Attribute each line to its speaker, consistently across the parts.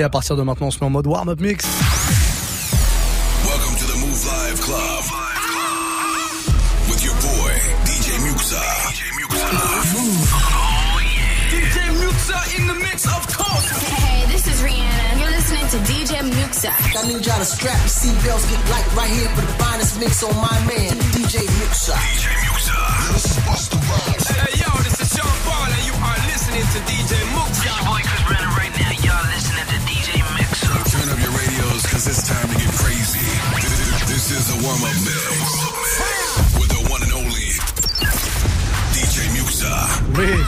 Speaker 1: Et à partir de maintenant, on se met en mode warm-up mix.
Speaker 2: Welcome to the Move Live Club. With your boy, DJ Muxa. DJ Muxa.
Speaker 3: DJ Muxa in the mix, of course.
Speaker 4: Hey, this is Rihanna. You're listening to DJ Muxa.
Speaker 5: I need y'all to strap your seatbelts, get light right here for the finest mix on my man, DJ Muxa.
Speaker 2: DJ Muxa. This is Busta Rhymes.
Speaker 3: Hey, yo, this is Sean Paul, and you are listening to DJ Muxa.
Speaker 6: Your boy Chris Brennan right now. Y'all listening to DJ Mixer.
Speaker 2: Turn up your radios, cause it's time to get crazy. This is a warm-up mix. With the one and only DJ Muxxa.
Speaker 1: Oui.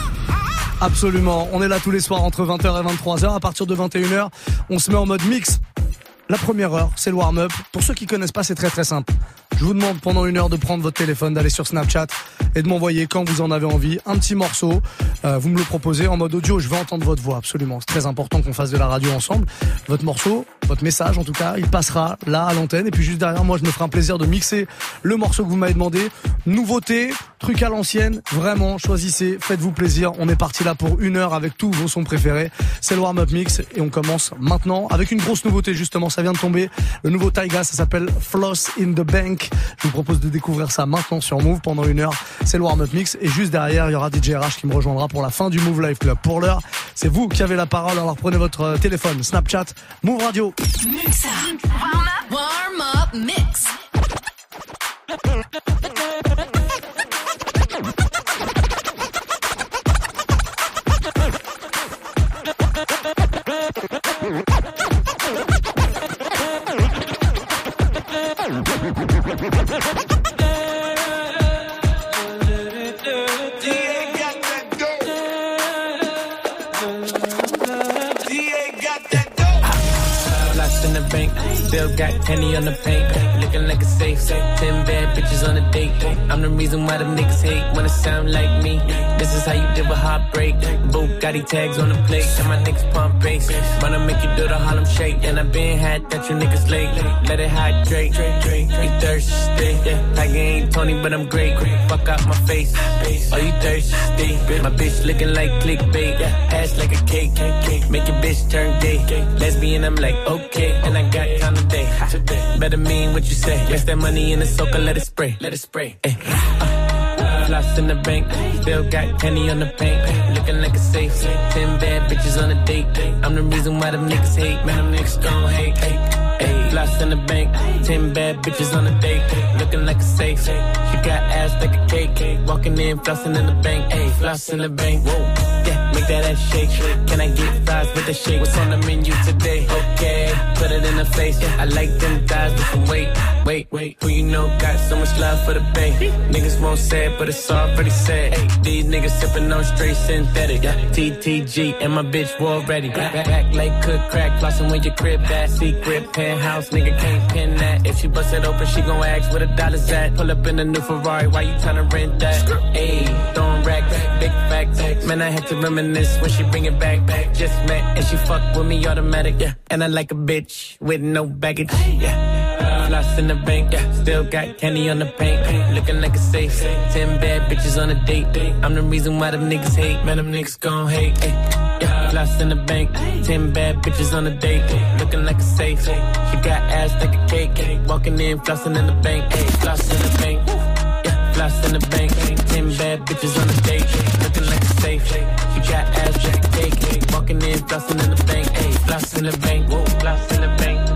Speaker 1: Absolument. On est là tous les soirs entre 20h et 23h. À partir de 21h, on se met en mode mix. La première heure, c'est le warm-up. Pour ceux qui connaissent pas, c'est très très simple. Je vous demande pendant une heure de prendre votre téléphone, d'aller sur Snapchat et de m'envoyer quand vous en avez envie un petit morceau. Euh, vous me le proposez en mode audio. Je veux entendre votre voix, absolument. C'est très important qu'on fasse de la radio ensemble. Votre morceau, votre message en tout cas, il passera là à l'antenne. Et puis juste derrière, moi, je me ferai un plaisir de mixer le morceau que vous m'avez demandé. Nouveauté, truc à l'ancienne. Vraiment, choisissez, faites-vous plaisir. On est parti là pour une heure avec tous vos sons préférés. C'est le warm-up mix et on commence maintenant avec une grosse nouveauté justement. Ça vient de tomber. Le nouveau Taiga, ça s'appelle Floss in the Bank. Je vous propose de découvrir ça maintenant sur Move pendant une heure. C'est le warm-up mix et juste derrière, il y aura DJ RH qui me rejoindra pour la fin du Move Live Club. Pour l'heure, c'est vous qui avez la parole. Alors prenez votre euh, téléphone, Snapchat, Move Radio.
Speaker 4: Muxa. Warm up. Warm up mix.
Speaker 7: Still got penny on the paint. Looking like a safe, ten bad bitches on a date. I'm the reason why them niggas hate when it sound like me. This is how you deal with heartbreak. Bugatti tags on the plate, and my niggas pump bass. Wanna make you do the Harlem shake, and I been had that you niggas late. Let it hydrate, you thirsty. Tiger ain't Tony, but I'm great. Fuck out my face, are you thirsty? My bitch looking like clickbait, ass like a cake. Make your bitch turn gay. Lesbian, I'm like okay, and I got time today. Better mean what you say. Rest that money in the soaker, let it spray, let it spray. Ay. Uh, Floss in the bank, still got penny on the paint. Eh. Looking like a safe, ten bad bitches on a date. Eh. I'm the reason why them niggas hate, man. Them niggas gon' hate. Ay. Floss in the bank, ten bad bitches on a date. Looking like a safe, she got ass like a cake. Walking in, flossing in the bank. Floss in the bank. Whoa. Make that ass shake. Can I get fries with the shake? What's on the menu today? Okay, put it in the face. I like them thighs with some weight. Wait, wait, who you know got so much love for the bay? Niggas won't say it, but it's already said. These niggas sipping on straight synthetic. TTG and my bitch war ready. Back, back like cook crack, flossing when your crib that secret penthouse. Nigga can't pin that. If she bust it open, she gon' ask where the dollars at. Pull up in a new Ferrari, why you tryna rent that? Ayy, throwing racks, big facts. Man, I had to reminisce when she bring it back. back. Just met and she fuck with me automatic. Yeah, and I like a bitch with no baggage. Yeah. Floss in the bank, yeah. Still got candy on the paint. Looking like a safe. Ten bad bitches on a date. I'm the reason why them niggas hate. Man, them niggas gon' hate. Ay. Yeah. Floss in the bank. Ten bad bitches on a date. Looking like a safe. She got ass like a cake. Walking in, flossing in the bank. Ay. Floss in the bank. Yeah. Floss in the bank. Ten bad bitches on a date. Looking like a safe. She got ass like a cake. Walking in, flossing in the bank. Ay. Floss in the bank. Whoa. Floss in the bank.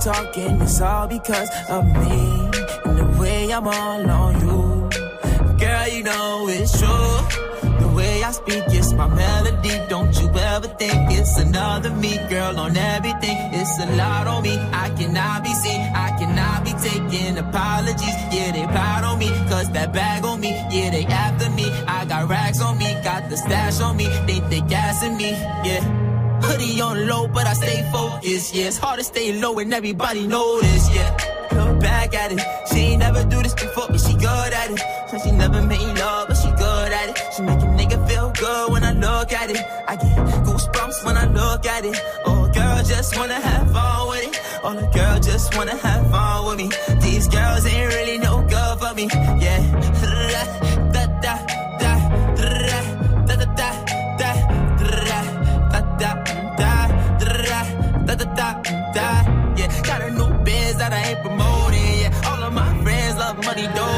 Speaker 5: talking, it's all because of me and the way I'm all on you. Girl, you know it's true. The way I speak it's my melody. Don't you ever think it's another me, girl, on everything. It's a lot on me. I cannot be seen. I cannot be taking apologies. Yeah, they plot on me. Cause that bag on me. Yeah, they after me. I got racks on me. Got the stash on me. Think they gassing me. Yeah hoodie on low, but I stay focused. Yeah, it's hard to stay low and everybody notice. Yeah, look back at it. She ain't never do this before, but she good at it. And she never made love, but she good at it. She make a nigga feel good when I look at it. I get goosebumps when I look at it. Oh, girl, just wanna have fun with it. All the girl just wanna have fun with me. These girls ain't really no good for me. Yeah.
Speaker 8: don't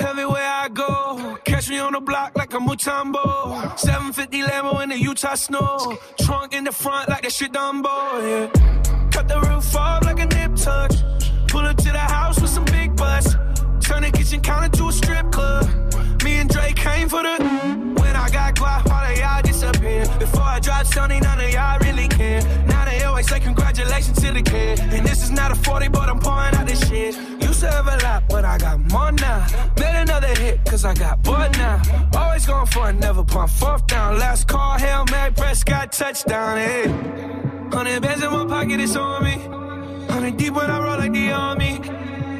Speaker 9: Everywhere I go, catch me on the block like a Mutombo. 750 Lambo in the Utah snow. Trunk in the front like that shit Dumbo, yeah. Cut the roof off like a nip tuck. Pull up to the house with some big butts. Turn the kitchen counter to a strip club. Me and Drake came for the. When I got guap, all of y'all disappear. Before I drop Sony, none of y'all really care. Now they always say congratulations to the kid. And this is not a 40, but I'm pouring out this shit. To a lot, but I got more now. Made another hit, cause I got bored now. Always going for it, never pump fourth down. Last call, Hail Mary, Prescott, touchdown, hey. Hundred bands in my pocket, it's on me. Hundred deep when I roll like the army.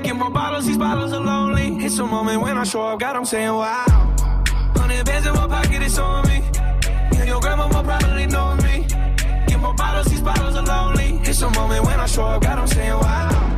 Speaker 9: Get more bottles, these bottles are lonely. It's a moment when I show up, God, I'm saying wow. Hundred bands in my pocket, it's on me. Yeah, your grandma will probably know me. Get more bottles, these bottles are lonely. It's a moment when I show up, God, I'm saying wow.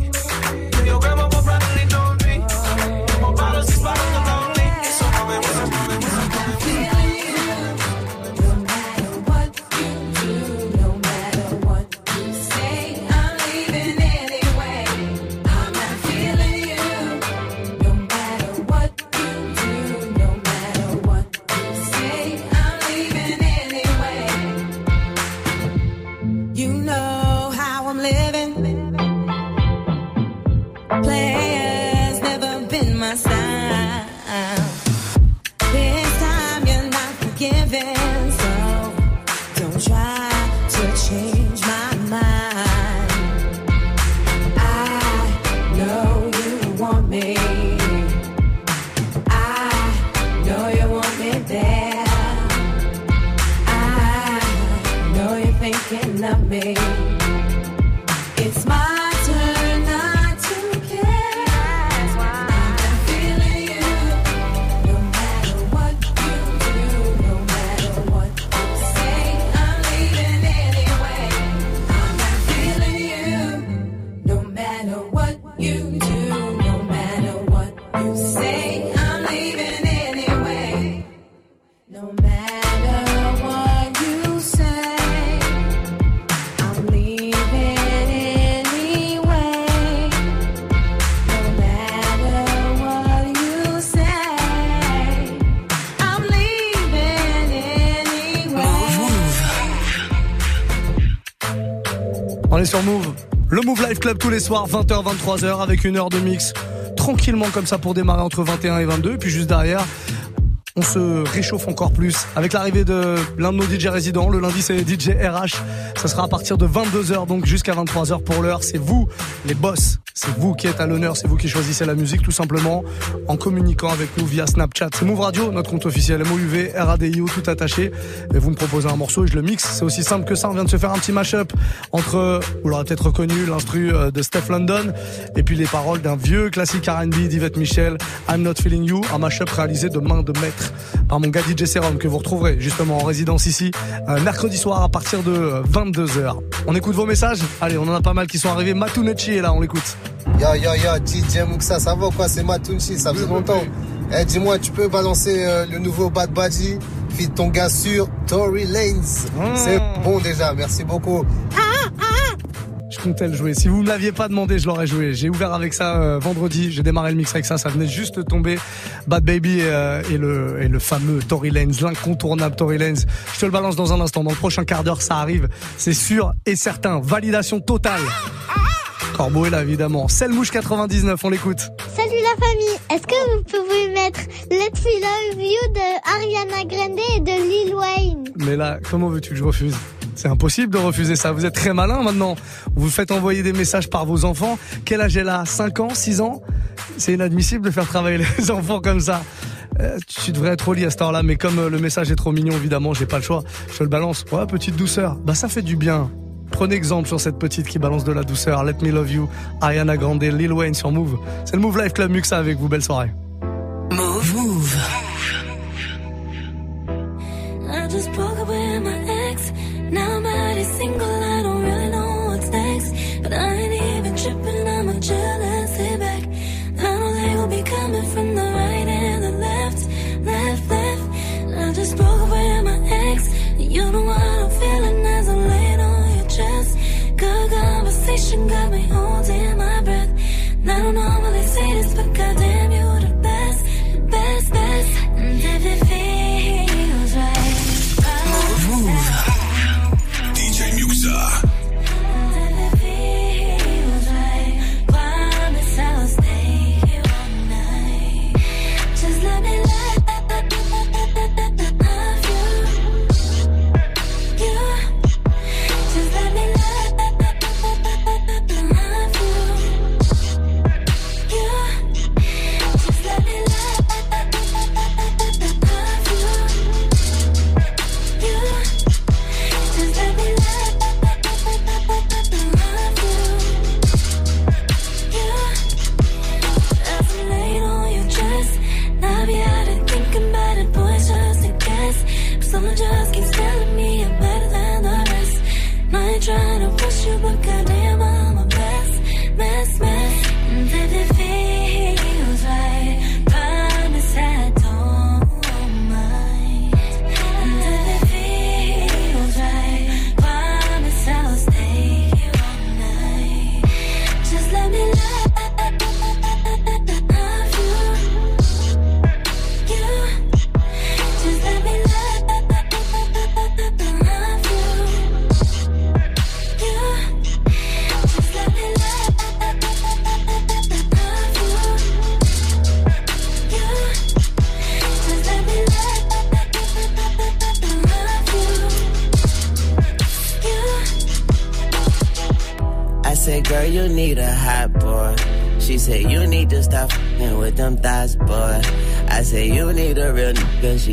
Speaker 1: Le Move Live Club tous les soirs, 20h, 23h, avec une heure de mix. Tranquillement comme ça pour démarrer entre 21 et 22. Et puis juste derrière, on se réchauffe encore plus avec l'arrivée de l'un de nos DJ résidents. Le lundi, c'est DJ RH. Ça sera à partir de 22h, donc jusqu'à 23h pour l'heure. C'est vous, les boss. C'est vous qui êtes à l'honneur. C'est vous qui choisissez la musique, tout simplement, en communiquant avec nous via Snapchat. C'est Move Radio, notre compte officiel. MOUV, RADIO, tout attaché. Et vous me proposez un morceau et je le mixe. C'est aussi simple que ça. On vient de se faire un petit mashup entre, vous l'aurez peut-être reconnu, l'instru euh, de Steph London et puis les paroles d'un vieux classique R&B d'Yvette Michel, I'm Not Feeling You, un mashup réalisé de main de maître par mon gars DJ Serum que vous retrouverez justement en résidence ici euh, mercredi soir à partir de euh, 22h. On écoute vos messages? Allez, on en a pas mal qui sont arrivés. Matunechi est là, on l'écoute.
Speaker 10: Yo yo yo, DJ Muxa, ça va ou quoi? C'est Matunchi, ça faisait longtemps. Eh, dis-moi, tu peux balancer euh, le nouveau Bad Buddy, fit ton gars sur Tory Lanez. C'est bon déjà, merci beaucoup.
Speaker 1: Je comptais le jouer. Si vous me l'aviez pas demandé, je l'aurais joué. J'ai ouvert avec ça euh, vendredi. J'ai démarré le mix avec ça. Ça venait juste de tomber. Bad Baby et, euh, et le, et le fameux Tory Lanez, l'incontournable Tory Lanez. Je te le balance dans un instant. Dans le prochain quart d'heure, ça arrive. C'est sûr et certain. Validation totale. Corbeau est là, évidemment. Selmouche 99, on l'écoute.
Speaker 11: Salut la famille, est-ce que vous pouvez mettre Let's Love You de Ariana Grande et de Lil Wayne?
Speaker 1: Mais là, comment veux-tu que je refuse? C'est impossible de refuser ça. Vous êtes très malin maintenant. Vous faites envoyer des messages par vos enfants. Quel âge elle a? 5 ans? 6 ans? C'est inadmissible de faire travailler les enfants comme ça. Euh, tu devrais être au lit à cette heure-là, mais comme euh, le message est trop mignon, évidemment, j'ai pas le choix. Je te le balance. Ouais, petite douceur. Bah, ça fait du bien. Prenez exemple sur cette petite qui balance de la douceur. Let me love you. Ariana Grande, Lil Wayne sur Move. C'est le Move Life Club Muxa avec vous. Belle soirée.
Speaker 6: Move. Move.
Speaker 12: I just broke up with my ex. Now I'm single. I don't really know what's next. But I ain't even tripping. I'ma chill and sit back. I know they gon' be coming from the right and the left, left, left. I just broke up with my ex. You know what conversation got me holding my breath. And I don't normally say this, but goddamn,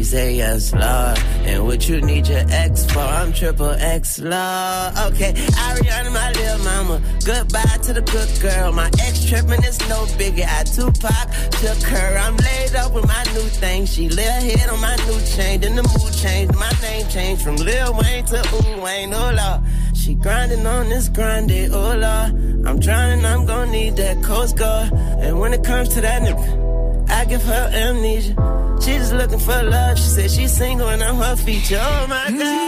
Speaker 13: said, yes, Lord. And what you need your ex for? I'm triple X, Lord. Okay, Ariana, my little mama. Goodbye to the good girl. My ex tripping is no biggie. I Tupac took her. I'm laid up with my new thing. She lil head on my new chain. Then the mood changed. My name changed from Lil Wayne to Ooh Wayne. Oh, Lord. She grinding on this grind, oh Lord. I'm drowning, I'm gonna need that Coast Guard. And when it comes to that nigga, I give her amnesia. She just looking for love. She said she's single and I'm her feature. Oh my god.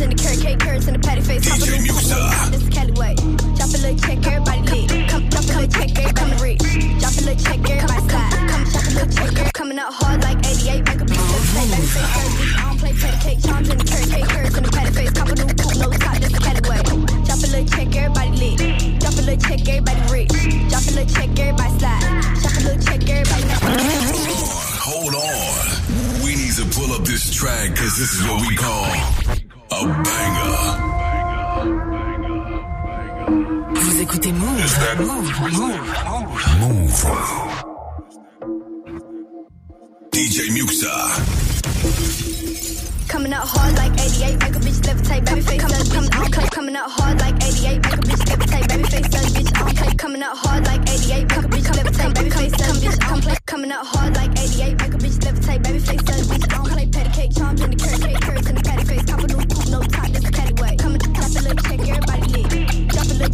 Speaker 14: In the carrot cake, carrots in the patty face. Hop a little this is Cali way. Drop a little check, everybody lit. Come, drop a little check, everybody rich. Drop a little check, everybody slide. Come, drop a little check, everybody coming out hard like 88, make a bitch levitate, baby face such bitch. I don't play patty cake, charms in the carrot cake, carrots in the patty face. Hop a little cool, no top, this is Cali way. Drop a little check, everybody lit. Drop a little check, everybody rich. Drop a little check, everybody slide. Drop a little check, everybody
Speaker 2: Hold on. We need to pull up this track because this is what we call.
Speaker 4: Vous écoutez Mouv'. Mouv'. Mouv'.
Speaker 2: Mouv'. DJ Muxxa.
Speaker 14: Coming out hard like 88, make a bitch levitate, baby face such coming out play. Coming out hard like 88, make a bitch levitate, baby face such bitch I don't play. Coming out hard like 88, make a bitch levitate, baby face such bitch I don't play. Coming out hard like 88, make a bitch levitate, baby face such bitch I don't play. Patty cake, charms in the carrot cake, carrots in the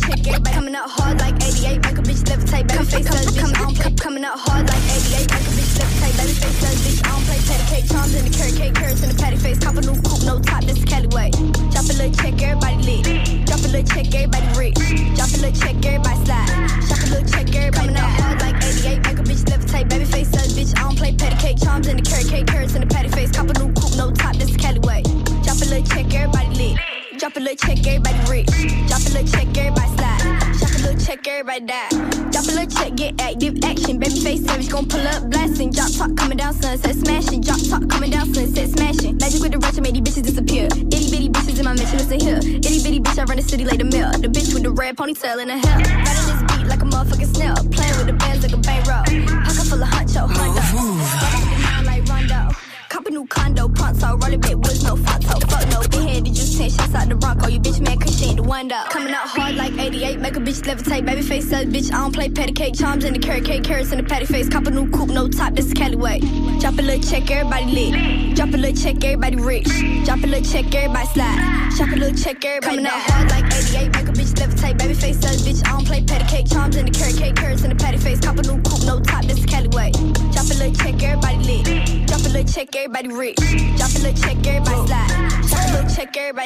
Speaker 14: everybody coming out hard like 88, make a bitch levitate, baby face such bitch I don't play. Coming out hard like 88, make a bitch levitate, baby face such bitch I don't play. Patty cake, charms in the carrot cake, carrots in the patty face. Top a little coupe, no top, this is Cali way. Drop a little check, everybody lit. Drop a little check, everybody rich. Drop a little check, everybody slide. Drop a little check, everybody coming out hard like 88. Make a bitch levitate, baby face such bitch. I don't play patty cake, charms in the carrot cake, carrots in the patty face. Cop a new coupe, no top, this is Cali way. Drop a little check, everybody lit. Drop a little check, everybody rich. Drop a little check, everybody slide. Drop a little check, everybody die. Drop a little check, get active action. Baby face savage, gon' pull up blasting. Drop top coming down, sunset smashing. Drop top coming down, sunset smashing. Magic with the I made these bitches disappear. Itty bitty bitches in my mansion, listen here. Itty bitty bitch, I run the city like the mill. The bitch with the red ponytail in her hair. Riding this beat like a motherfucking snail. Playing with the bands like a bankroll. Pocket full of huncho, hundo. Like Rondo. Cop a new condo, pronto. Roll a bit woods, no photo. Fuck no, big head, did you 10 shots out the Bronco. Oh, you bitch man, cause she ain't the one though. Coming out hard like 88, make a bitch levitate. Baby face says, bitch, I don't play patty cake. Charms in the carrot cake, carrots in the patty face. Cop a new coupe, no top, this is Cali way. Drop a little check, everybody lit. Drop a little check, everybody rich. Drop a little check, everybody slide. Drop a little check, everybody Coming out hard like 88, make a bitch levitate. Baby face says, bitch, I don't play patty cake. Charms in the carrot cake, carrots in the patty face. Cop a new coupe, no top, this is Cali way. Drop a little check, everybody lit. Drop a little check, everybody rich. Drop a little check, everybody slide. Drop a little check, everybody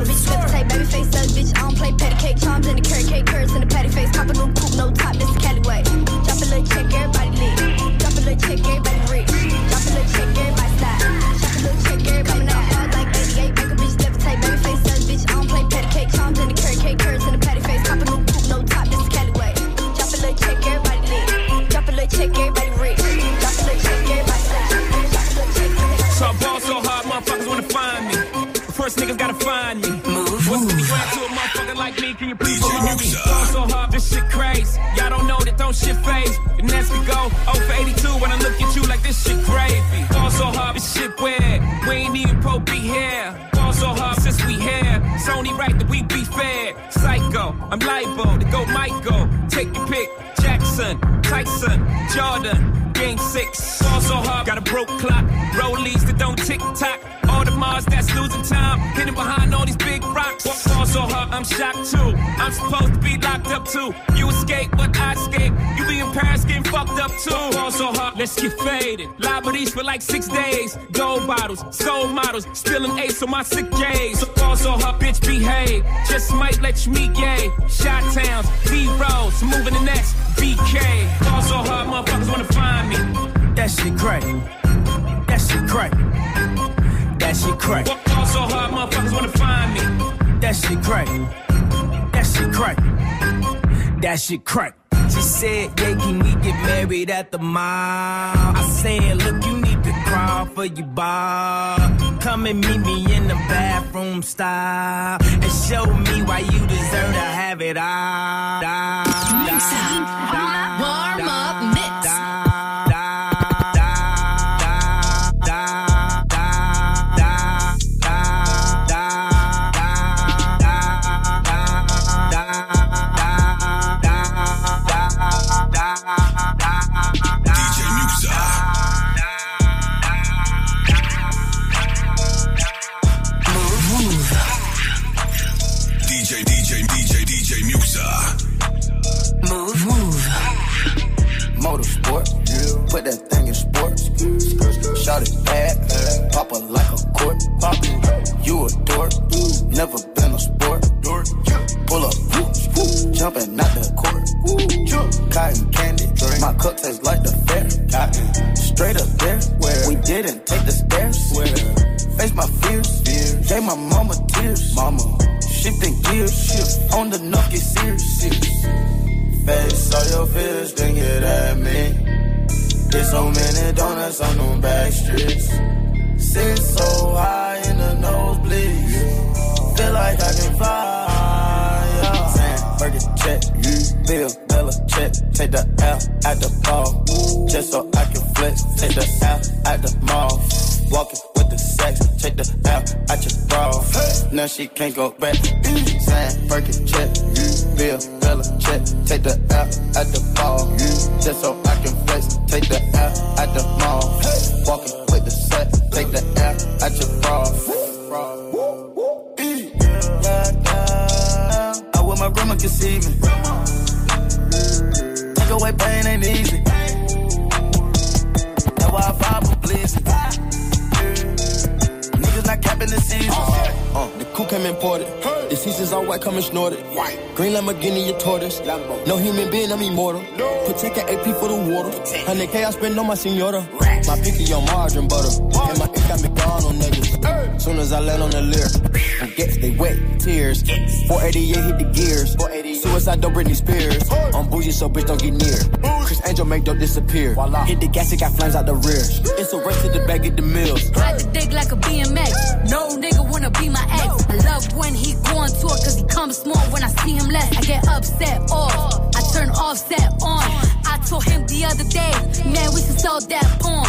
Speaker 14: 88, make a bitch levitate. Baby face says, bitch, I don't play patty cake. Charms in the carrot cake, carrots in the patty face. Cop a new coupe, no top, this is Cali way. Drop a little check, everybody lit. Drop a little check, everybody rich. Drop a little check, everybody slide. Drop a little check, everybody coming out hard like 88, make a bitch levitate. Baby face says, bitch, I don't
Speaker 15: first niggas gotta find me. What's the grand to a motherfucker like me? Can you please me? So hard, this shit crazy. Y'all don't know that don't shit phase. And that's we go 0 for 82 when I look at you like this shit gravy. Ball so hard, this shit weird. We ain't even pro be here. Ball so hard since we here. It's only right that we be fair. Psycho, I'm liable to go Michael. Take your pick. Jackson, Tyson, Jordan, Game six. Ball so hard, got a broke clock. Rollies that don't tick tock. Mars that's losing time, hidden behind all these big rocks. What falls on her, I'm shocked too. I'm supposed to be locked up too. You escape, but I escape. You be in Paris getting fucked up too. What falls on her, let's get faded. Liberties for like six days. Gold bottles, soul models, stealing ace on my sick days. What falls on her, bitch, behave. Just might let you meet gay. Shot towns, B roads. moving the next BK. Falls on her, motherfuckers wanna find me.
Speaker 3: That shit great. That shit great. That shit crack. Walked so hard, motherfuckers wanna find me. That shit crack. That shit crack. That shit crack. She said, yeah, can we get married at the mall? I said, look, you need to crawl for your bar. Come and meet me in the bathroom style and show me why you deserve to have it all.
Speaker 16: all, all. pop a like she can't go back.
Speaker 17: Sad, Birkin, I'm immortal. Protect an AP for the water. 100K I spend on my senora. My pinky on margarine butter. And my dick got McDonald niggas. Soon as I land on the lyric, and gets they wet tears. 488 hit the gears. Suicide don't Britney Spears. I'm bougie so bitch don't get near. Criss Angel make dope disappear. Hit the gas, it got flames out the rear. It's a race to the bag at the mills.
Speaker 18: Ride the dick like a BMX. No nigga wanna be my ex. I love when he going to it cause he comes small when I see him left. I get upset. Oh, the other day. Man, we should solve that porn.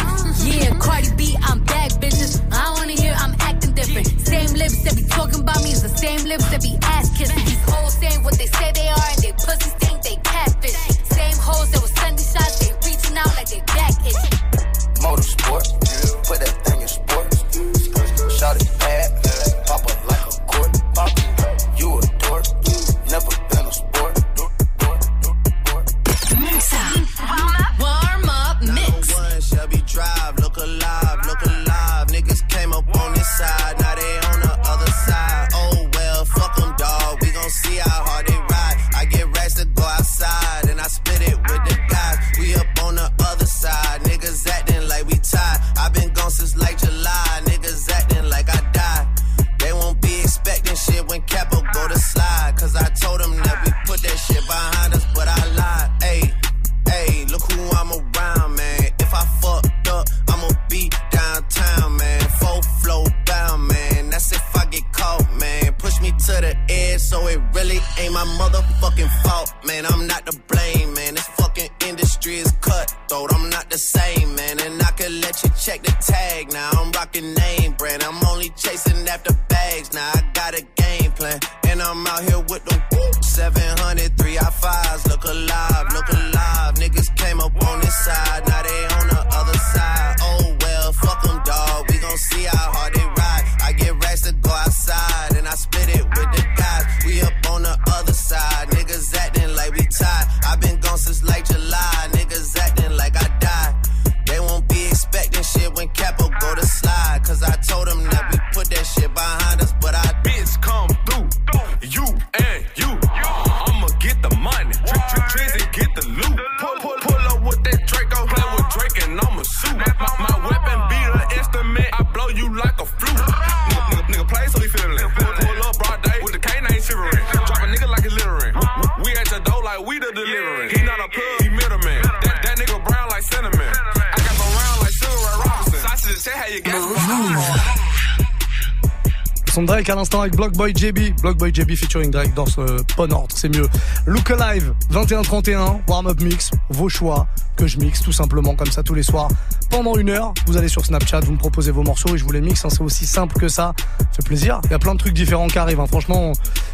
Speaker 1: Avec Blockboy JB. Blockboy JB featuring Drake dans ce Pon Ordre, c'est mieux. Look Alive, 21-31, warm-up mix, vos choix, que je mixe tout simplement comme ça tous les soirs. Pendant une heure, vous allez sur Snapchat, vous me proposez vos morceaux et je vous les mixe, hein, c'est aussi simple que ça. Ça fait plaisir. Il y a plein de trucs différents qui arrivent, hein. franchement,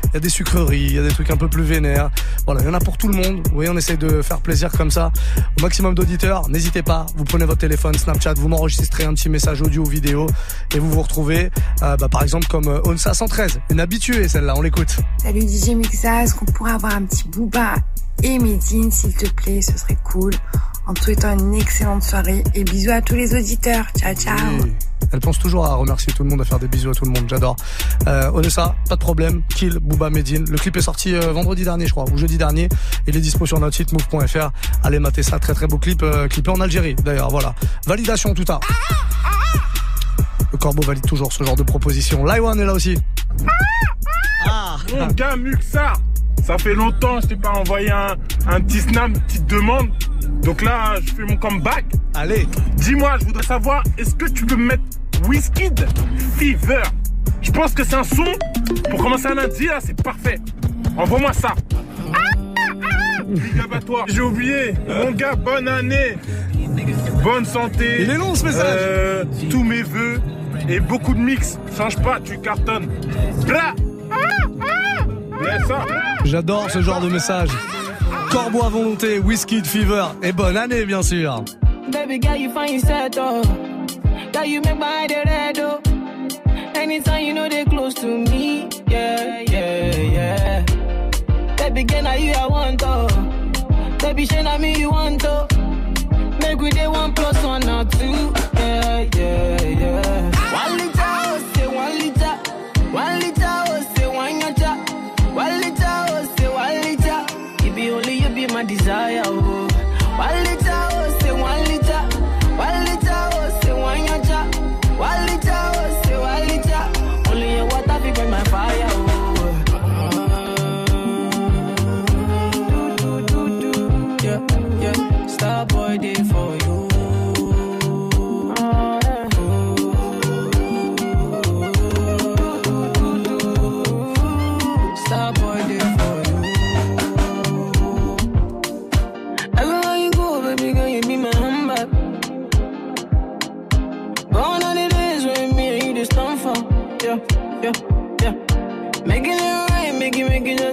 Speaker 1: il y a des sucreries, il y a des trucs un peu plus vénères. Voilà, il y en a pour tout le monde. Vous voyez, on essaie de faire plaisir comme ça au maximum d'auditeurs. N'hésitez pas, vous prenez votre téléphone, Snapchat, vous m'enregistrez un petit message audio ou vidéo et vous vous retrouvez, euh, bah, par exemple comme euh, Onsa 113, une habituée celle-là, on l'écoute.
Speaker 19: Salut DJ Mixa, est-ce qu'on pourrait avoir un petit Booba et Medine s'il te plaît, ce serait cool. En te souhaitant une excellente soirée et bisous à tous les auditeurs. Ciao ciao.
Speaker 1: Oui. Elle pense toujours à remercier tout le monde, à faire des bisous à tout le monde, j'adore. Euh, Onessa, pas de problème, Kill, Booba, Medine. Le clip est sorti euh, vendredi dernier, je crois, ou jeudi dernier. Il est dispo sur notre site move.fr. Allez mater ça, très très beau clip, euh, clippé en Algérie d'ailleurs, voilà. Validation tout à. Le corbeau valide toujours ce genre de proposition. Laiwan est là aussi.
Speaker 20: Mon gars, Muxa, ça fait longtemps, je t'ai pas envoyé un, un petit snap, une petite demande. Donc là, je fais mon comeback.
Speaker 1: Allez.
Speaker 20: Dis-moi, je voudrais savoir, est-ce que tu peux me mettre Wizkid Fever? Je pense que c'est un son pour commencer un lundi, là, c'est parfait. Envoie-moi ça. Big up à toi. J'ai oublié, mon gars, bonne année. Bonne santé.
Speaker 1: Il est long ce message.
Speaker 20: Euh, tous mes vœux et beaucoup de mix. Change pas, tu cartonnes. Bra Ouais, ça.
Speaker 1: J'adore ce genre de message. Corbeau à volonté, Whisky Fever et bonne année bien sûr.
Speaker 21: Baby girl, you find yourself. Girl, you make my head red oh. Anytime you know they close to me, yeah, yeah, yeah. Baby girl, now you I want oh. Baby, shey na me you want oh. Make we day one plus one or two,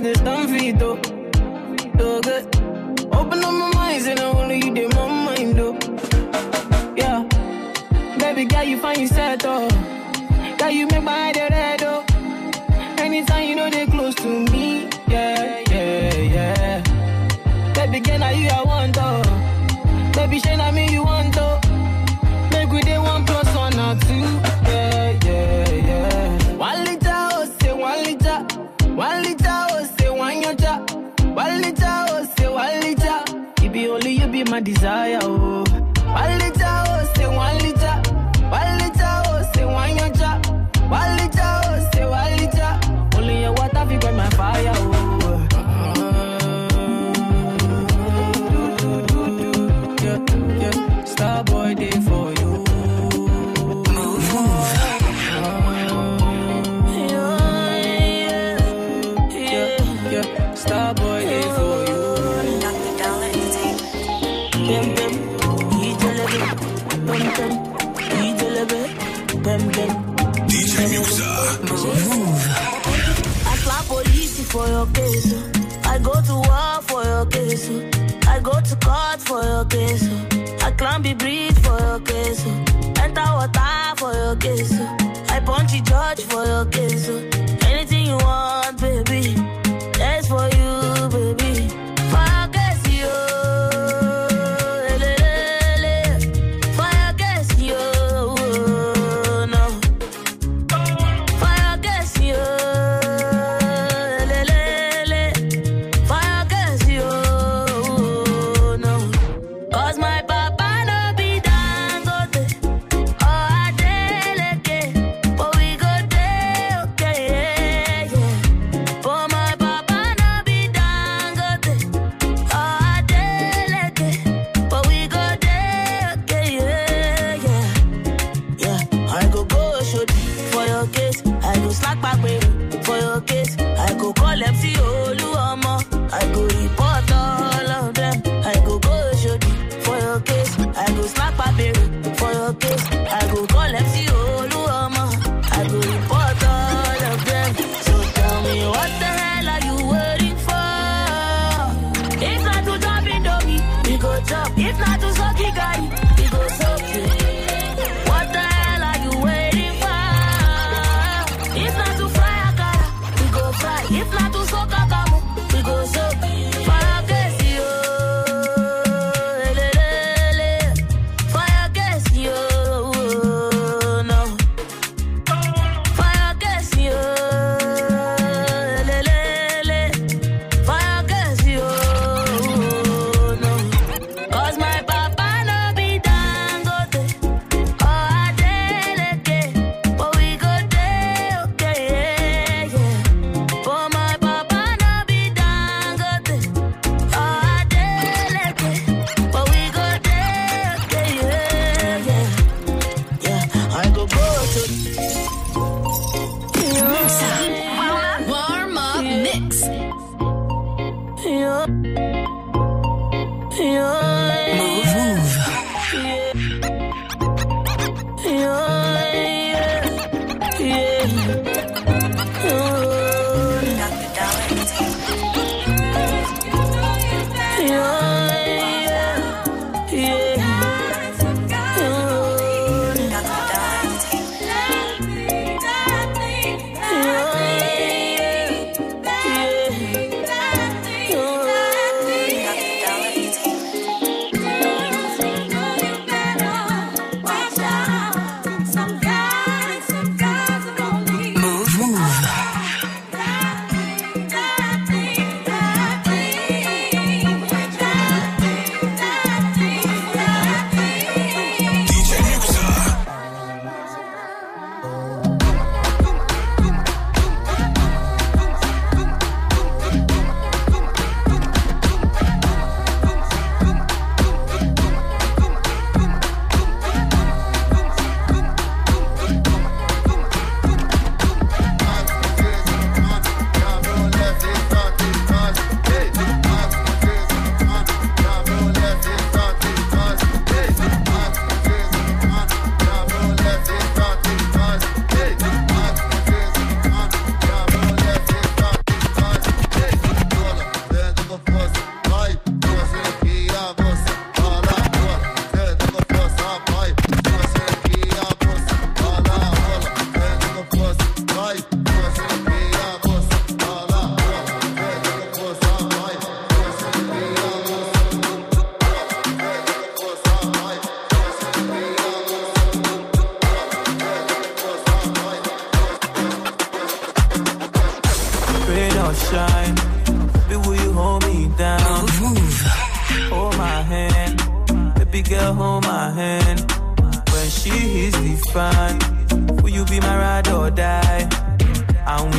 Speaker 21: this stand for you, though. So good. Open up my mind, and only you did my mind, though. Yeah. Baby girl, you find yourself, though. My desire, oh. Oh.
Speaker 22: I punch the judge for your case.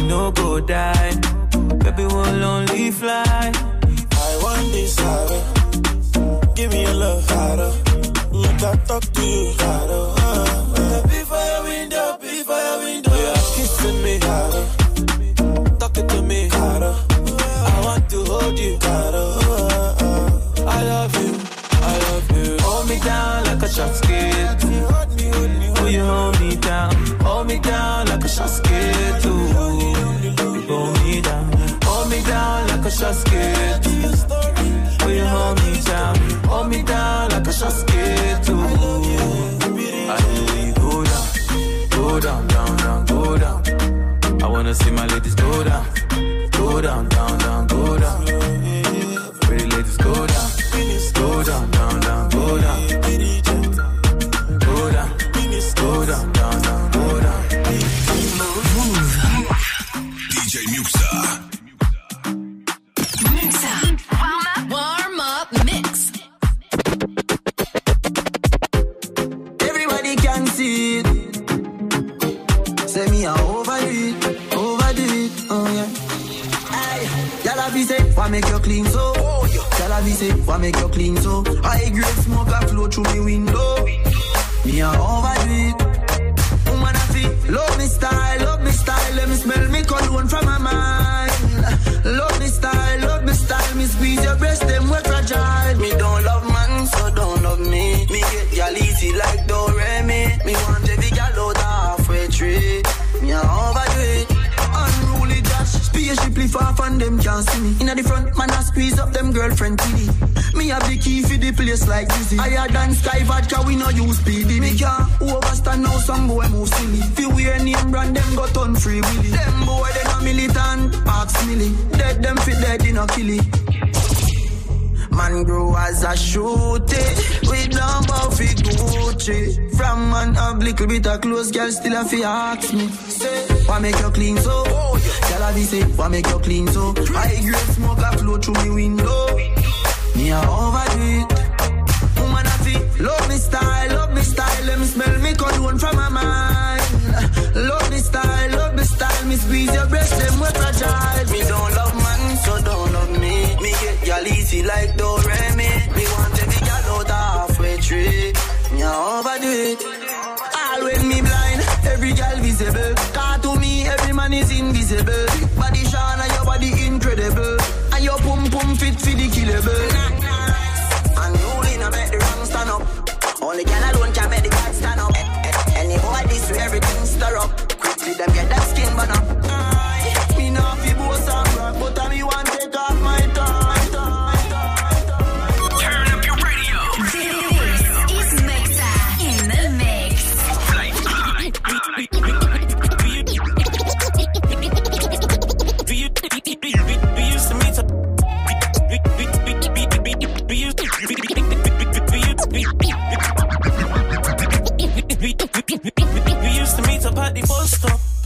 Speaker 22: No go
Speaker 4: die, baby, we'll only fly.
Speaker 3: I want this harder. Give me your love harder. Look, I talk to you harder.
Speaker 4: Down like a shot skate. Will you hold me down? Hold me down like a shot skate. Ooh. I really go down, go down, down, down, go down. I wanna see my ladies go down, go down, down, down.
Speaker 23: Far from them can't see me. Inna the front, man I squeeze up them girlfriend TV. Me have the key for the place like Dizzy. Higher than Sky Vodka, we no use speedy. Me can't overstand now, some boy move silly. Fi wear name brand, them got on free willy. Them boy, they no militant, ask milly. Dead them fit dead, they no kill it. Man grow as a shooty We don't bow fi Gucci From man have little bit of clothes Girl still a fi ask me Say, why make you clean so? Oh, Girl a be say, why make you clean so? High grade smoke a flow through me window. Me a overdo it Woman a fi love me style, love me style. Let me smell me cologne from my mind. Love me style, love me style. Me squeeze your breast, them we fragile. Me don't love man, so don't love me. Me get y'all easy like Doremi Me want every gal out halfway tree Me a overdo it All when me blind, every gal visible. Car to me, every man is invisible Body shine and your body incredible And your pum pum fit for the baby. Unruly, no make the wrong stand up. Only girl alone can make the God stand up. Any boy this way, everything stir up. Quickly them get that skin burn up.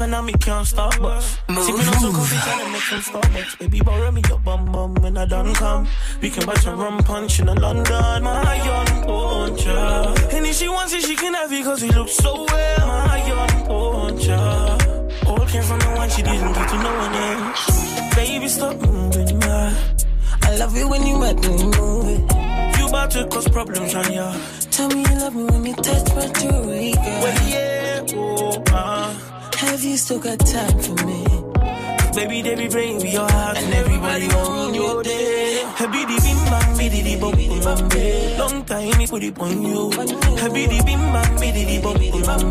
Speaker 3: Stop, and now me can't stop. But see me not so coffee, trying to make some Starbucks. Baby, borrow me your bum bum when I done come. We can buy some rum punch in a London, my young poncha. And if she wants it, she can have it, cause we look so well, my young poncha. All came from the one she didn't get to no one else. Baby, stop moving, my. I love it when you make me move it. You about to cause problems on ya. Tell me you love me when you touch my jewelry, girl. Well, yeah, oh, uh. Have you still got time for me? Baby, they be bring me your heart and everybody on your day. Happy the bim bam, biddy the bum bum bam. Long time me put it on you. Happy the bim bam, biddy the bum bum bam.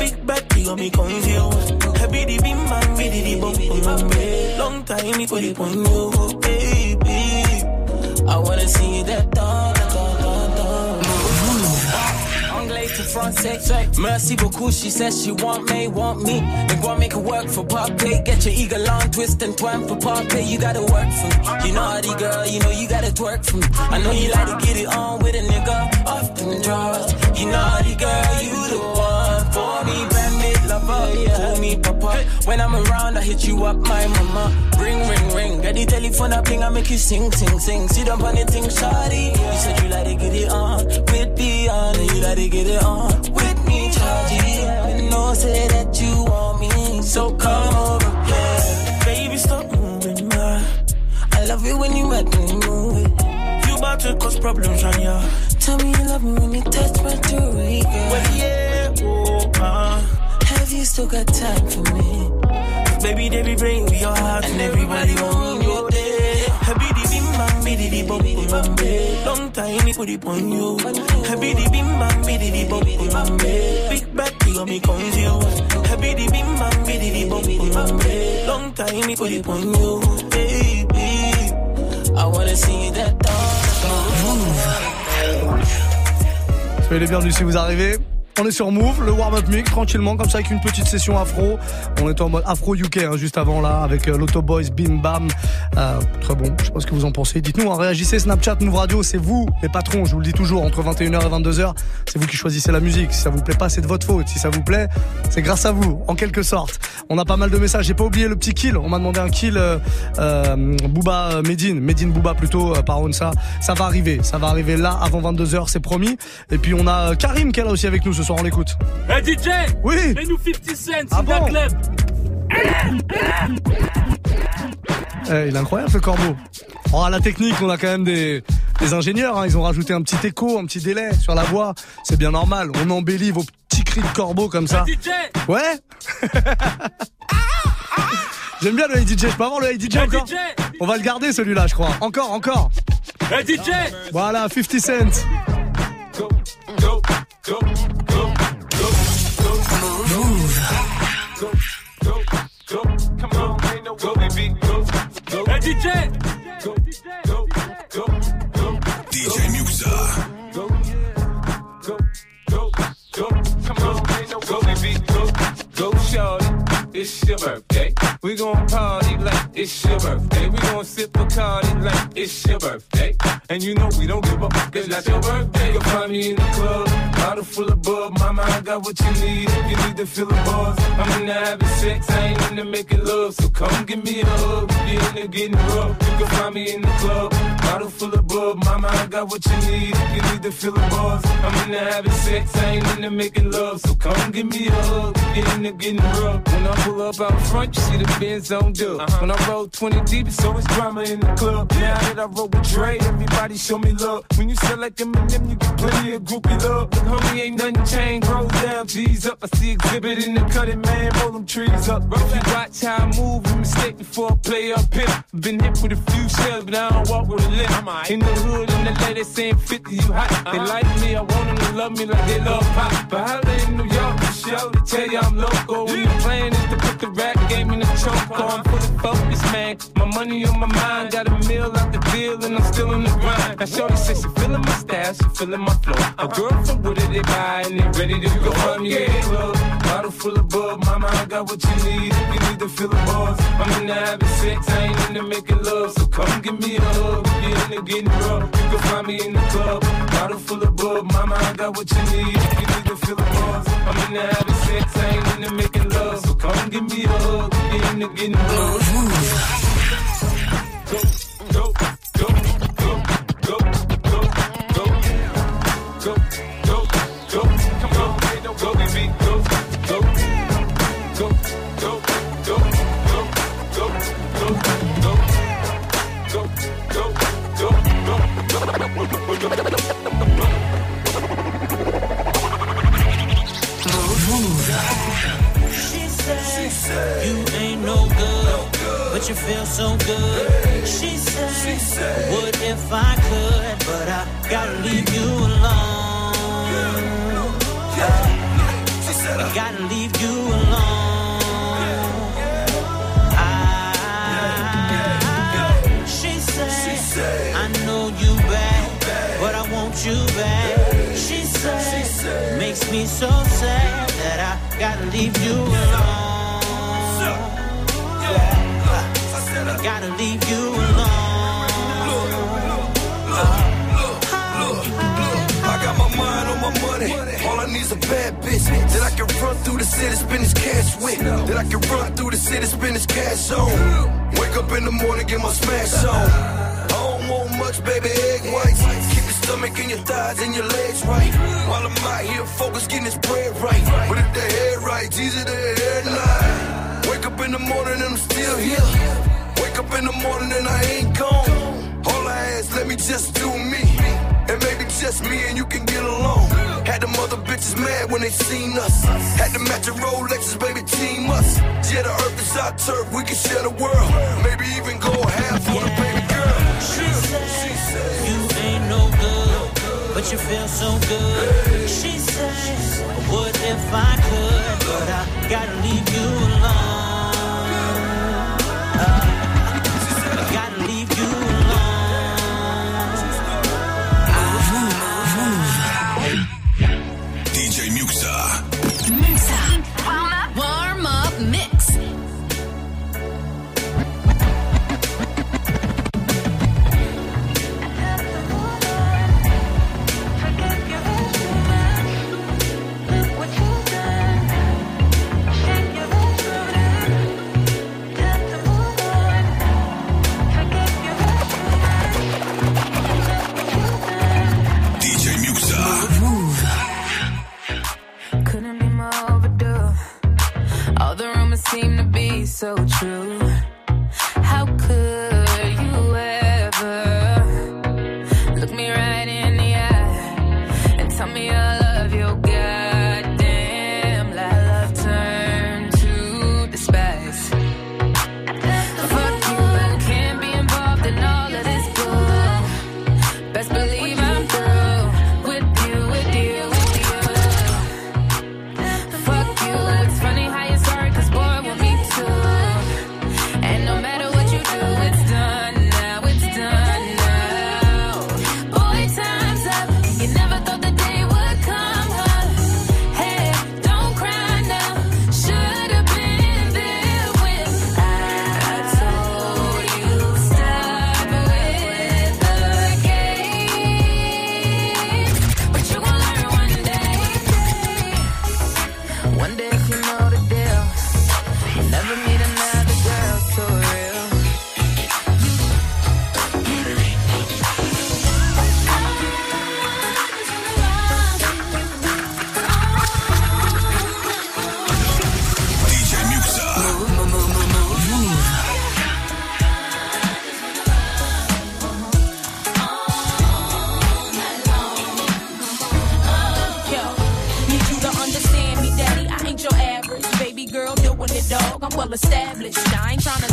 Speaker 3: Big back, you got me confused. Happy the bim bam, biddy the bum bum bam. Long time me put it on you, baby. I wanna see that français. Merci beaucoup, she says she want me, want me. They want make it work for Poppy. Get your eagle on, twist and twine for Poppy. You gotta work for me. You naughty girl, you know you gotta twerk for me. I know you like to get it on with a nigga off them drawers. You naughty girl, you the one for me. Yeah. Call me papa. When I'm around, I hit you up, my mama. Ring, ring, ring. Get the telephone up, ping, I make you sing, sing, sing. Sit up on the thing, shawty. You said you like to get it on with Beyond, and you like to get it on with me, Charlie. You know, say that you want me, so come over here. Baby, stop moving, my. I love it when you make me move it. You about to cause problems on ya. Tell me you love me when you touch my jewelry, girl. Well, yeah, still got time for me? Baby, they be bring me your heart and everybody on your day. Happy the bim bam, biddy the bum bum bam babe. Long time me put it on you. Happy the bim bam, biddy the bum bam babe. Big back, you got me confused. Happy the bim bam, biddy the bum bam. Long time me put it on you, baby. I wanna see that dawn.
Speaker 1: Soyez les bienvenus si vous arrivez. On est sur Move, le warm-up mix, tranquillement, comme ça, avec une petite session afro. On est en mode afro UK, hein, juste avant là, avec euh, l'Auto Boys, Bim Bam. Euh, très bon, je sais pas ce que vous en pensez. Dites-nous, hein, réagissez, Snapchat, Move Radio, c'est vous, les patrons, je vous le dis toujours, entre 21h et 22h, c'est vous qui choisissez la musique. Si ça vous plaît pas, c'est de votre faute. Si ça vous plaît, c'est grâce à vous, en quelque sorte. On a pas mal de messages, j'ai pas oublié le petit kill. On m'a demandé un kill, euh, euh, Booba Medine, Medine Booba plutôt, par Onsa. Ça va arriver, ça va arriver là, avant 22h, c'est promis. Et puis on a Karim qui est là aussi avec nous soir, on l'écoute.
Speaker 24: Hey DJ
Speaker 1: Oui
Speaker 24: Mets-nous 50 cents
Speaker 1: Ah bon
Speaker 24: club
Speaker 1: Eh, il est incroyable ce corbeau. Oh, à la technique, on a quand même des, des ingénieurs. hein. Ils ont rajouté un petit écho, un petit délai sur la voix. C'est bien normal. On embellit vos petits cris de corbeau comme ça.
Speaker 24: DJ
Speaker 1: Ouais J'aime bien le Hey DJ. Je peux avoir le Hey DJ
Speaker 24: Hey
Speaker 1: encore
Speaker 24: DJ
Speaker 1: On va le garder celui-là, je crois. Encore, encore.
Speaker 24: Hey DJ
Speaker 1: Voilà, 50 cents.
Speaker 24: Hey
Speaker 15: it's your birthday. We gon' party like it's your birthday. We gon' sip Bacardi like it's your birthday. And you know we don't give up, cause that's your birthday. You'll find me in the club, bottle full of bub. Mama, I got what you need you need to feel the buzz. I'm into having sex, I ain't into making love. So come give me a hug, you're into getting rough. You can find me in the club, bottle full of bub. Mama, I got what you need you need to feel the buzz. I'm into having sex, I ain't into making love. So come give me a hug, you're into getting rough. When I pull up out front, you see the Benz on dub. Uh-huh. When I roll 20 deep, it's always drama in the club. Now that I roll with Dre, everybody show me love. When you sell like Eminem, you get plenty of groupie love. But homie, ain't nothing changed. Roll down, G's up. I see exhibit in the cutting, man. Roll them trees up. If you watch how I move, you mistake before I play up here. Been hit with a few shells, but I don't walk with a limp. In the hood, in the lady saying 50, you hot. They uh-huh. like me, I want them to love me like they love pop. But how they in New York, sure, they tell you I'm local. When the plan is to put the rap game in the choke. I'm fully focus, man. My money on my mind, got a meal out the deal, and I'm still in the grind. Now, Shorty says she feeling my style, she feeling my flow. A girl from Wooded, they buy, and they ready to go. I'm yeah, club. Bottle full of bub, mama, I got what you need. If you need to feel the buzz, I'm into having sex, I ain't into making love. So come give me a hug. If you're into getting rough, you can find me in the club. Bottle full of bub, mama, I got what you need. If you need to feel the buzz, I'm into having sex, I ain't into making love. So come give me a hug. If you're into getting rough. Go, go,
Speaker 4: but you feel so good. She said, she said what if I could, but I gotta leave you alone. She said, I gotta leave you alone. I, she said, I know you bad, but I want you back. She said, makes me so sad that I gotta leave you alone. Gotta leave you alone.
Speaker 16: Look, look, look, look, look, I got my mind on my money. All I need is a bad bitch that I can run through the city, spend this cash with. That I can run through the city, spend this cash on. Wake up in the morning, get my smash on. I don't want much, baby, egg whites. Keep your stomach and your thighs and your legs right. While I'm out here focused, getting this bread right. But if the head right, easy to head lie. Wake up in the morning and I'm still here. Wake up in the morning and I ain't gone. All I ask, let me just do me. And maybe just me and you can get along. Had the mother bitches mad when they seen us. Had to match a Rolexes, baby, team us. Yeah, the earth is our turf, we can share the world. Maybe even go half on the baby girl.
Speaker 4: She said, you ain't no good, but you feel so good. She said, what if I could, but I gotta leave you alone.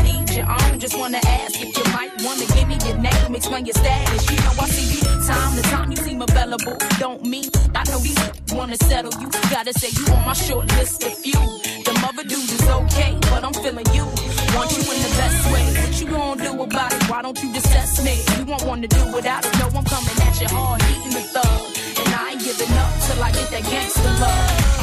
Speaker 25: Lead your own. Just wanna ask if you might
Speaker 26: wanna give me your name, explain your status. You know I see you time to time, you seem available. Don't mean I know these wanna settle you. Gotta say you on my short list of few. The mother dude is okay, but I'm feeling you. Want you in the best way. What you gonna do about it? Why don't you just test me? You won't wanna do without it. No, I'm coming at you hard, eating the thug. And I ain't giving up till I get that gangster love.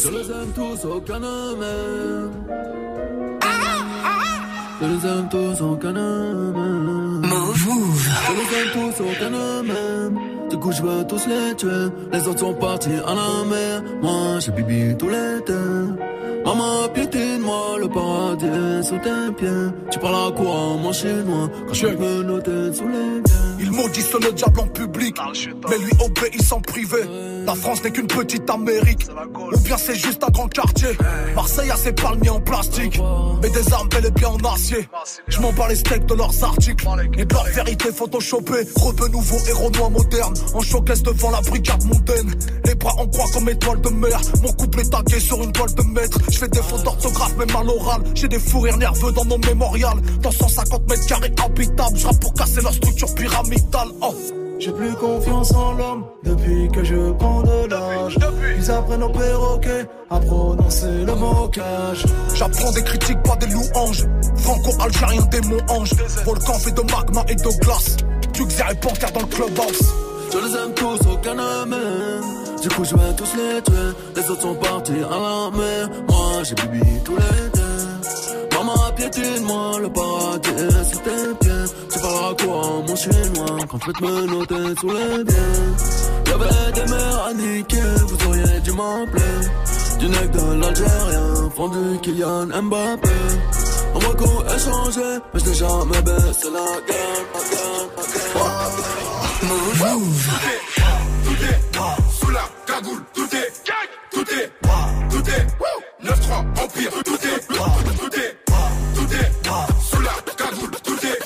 Speaker 27: Je les aime tous au Canada. Je les aime tous au Canada.
Speaker 4: Move, move.
Speaker 27: Je les aime tous au Canada coup, je veux tous les tuer. Les autres sont partis à la mer. Moi, j'ai bibi tout l'été. Maman, piétine-moi, le paradis est sous tes pieds. Tu parles à quoi, mon chinois, quand je me noter sous les biens.
Speaker 28: Ils maudissent le diable en public, mais lui obéissent en privé. La France n'est qu'une petite Amérique, ou bien c'est juste un grand quartier. Marseille a ses palmiers en plastique, mais des armes bel et bien en acier. Je m'en bats les steaks de leurs articles et de leur vérité photoshopée. Rebeu nouveau héros noir moderne, en showcase devant la brigade mondaine. Les bras en croix comme étoile de mer, mon couple est tagué sur une toile de maître. Je fais des fautes d'orthographe, même à l'oral. J'ai des fous rires nerveux dans mon mémorial. Dans 150 mètres carrés habitables, je pour casser leur structure pyramidale. Oh.
Speaker 29: J'ai plus confiance en l'homme depuis que je prends de l'âge. Ils apprennent au perroquet à prononcer le mocage.
Speaker 28: J'apprends des critiques, pas des louanges. Franco-algérien, démon ange. Volcan fait de magma et de glace. Duxer et panthère dans le clubhouse.
Speaker 27: Je les aime tous, aucun ne m'aime. Du coup, je vais tous les tuer. Les autres sont partis à la mer. Moi, j'ai bibi tous les deux. Maman, piétine-moi, le paradis est sous tes pieds. Tu à quoi, mon chinois, quand je vais te me noter sous les biens. Y'avait des mères à niquer, vous auriez dû m'appeler. Du nec de l'Algérien, fondu Kylian Mbappé. On va coup échanger, mais je n'ai jamais baissé la gueule,
Speaker 30: est 9-3 Empire, tout est tout est tout est sous la cagoule, tout est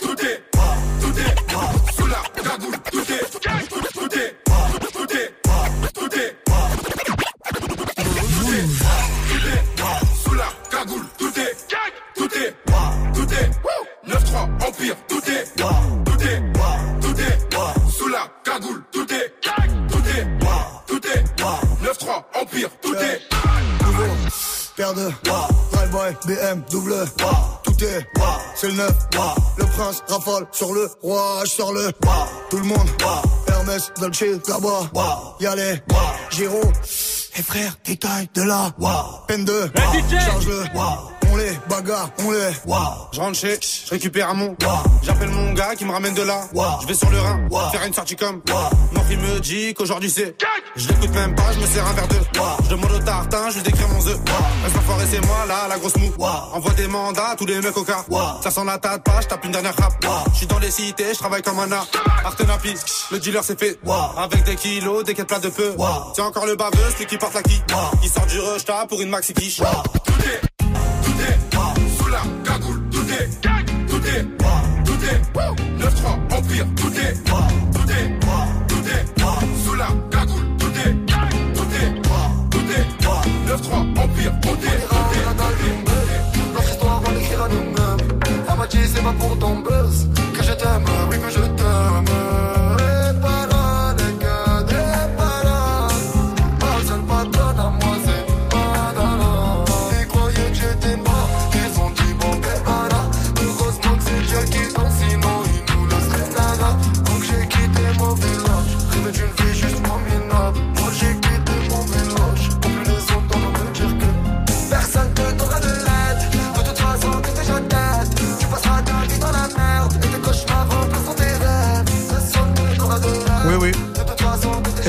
Speaker 30: tout est tout est sous la cagoule, tout est tout est tout est tout est tout est sous la cagoule, tout est tout est tout est 9-3 Empire, tout est tout est tout est sous la cagoule, tout est tout est tout est 9-3 Empire, tout est
Speaker 29: Paire de Drive boy, BM, double Tout est C'est le neuf. Le prince rafale sur le roi Je sors le Tout le monde Hermès, Dolce, là-bas. Y'a les Giro. Et frère, détail de là Peine de Charge-le On les bagarre, on les
Speaker 30: Je rentre chez, je récupère un mon J'appelle mon gars qui me ramène de là. Je vais sur le Rhin, faire une sortie comme Mon fils me dit qu'aujourd'hui c'est Je l'écoute même pas, je me sers un verre de Je demande au tartin, je lui décris mon œuf Reste enfoiré c'est moi là, la grosse mou Envoie des mandats, tous les mecs au cas. Ça sent la tête pas, je tape une dernière rap. Je suis dans les cités, je travaille comme un art. Artenapi, le dealer c'est fait. Avec des kilos, des quêtes plats de peu C'est encore le baveux, celui qui porte la qui Il sort du rush pour une maxi quiche sous la cagoule, tout est, tout est, tout est, 9-3, empire, tout est, tout est, tout est, sous la cagoule, tout est, tout est, tout est, 9-3, empire, tout est, tout est,
Speaker 29: Notre histoire on l'écrire à nous-mêmes Elle m'a c'est pas pour ton buzz Que je t'aime, oui que je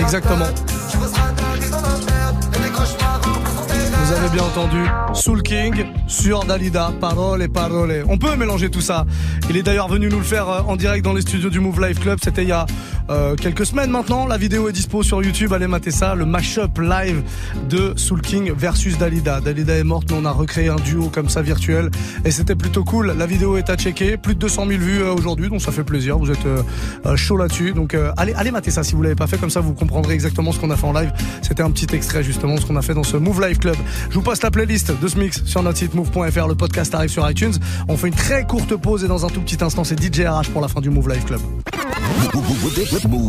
Speaker 29: rêves
Speaker 1: Vous avez bien entendu Soul King sur Dalida, parole et parole. On peut mélanger tout ça. Il est d'ailleurs venu nous le faire euh, en direct dans les studios du Move Life Club. C'était il y a euh, quelques semaines maintenant. La vidéo est dispo sur YouTube. Allez mater ça. Le mashup live de Soul King versus Dalida. Dalida est morte, mais on a recréé un duo comme ça virtuel. Et c'était plutôt cool. La vidéo est à checker. Plus de 200 000 vues euh, aujourd'hui, donc ça fait plaisir. Vous êtes euh, chaud là-dessus. Donc allez, allez mater ça si vous l'avez pas fait. Comme ça, vous comprendrez exactement ce qu'on a fait en live. C'était un petit extrait justement ce qu'on a fait dans ce Move Live Club. Je vous passe la playlist de ce mix sur notre site move.fr. Le podcast arrive sur iTunes. On fait une très courte pause et dans un tout petit instant, c'est DJ RH pour la fin du Move Live Club.
Speaker 2: Mouv'.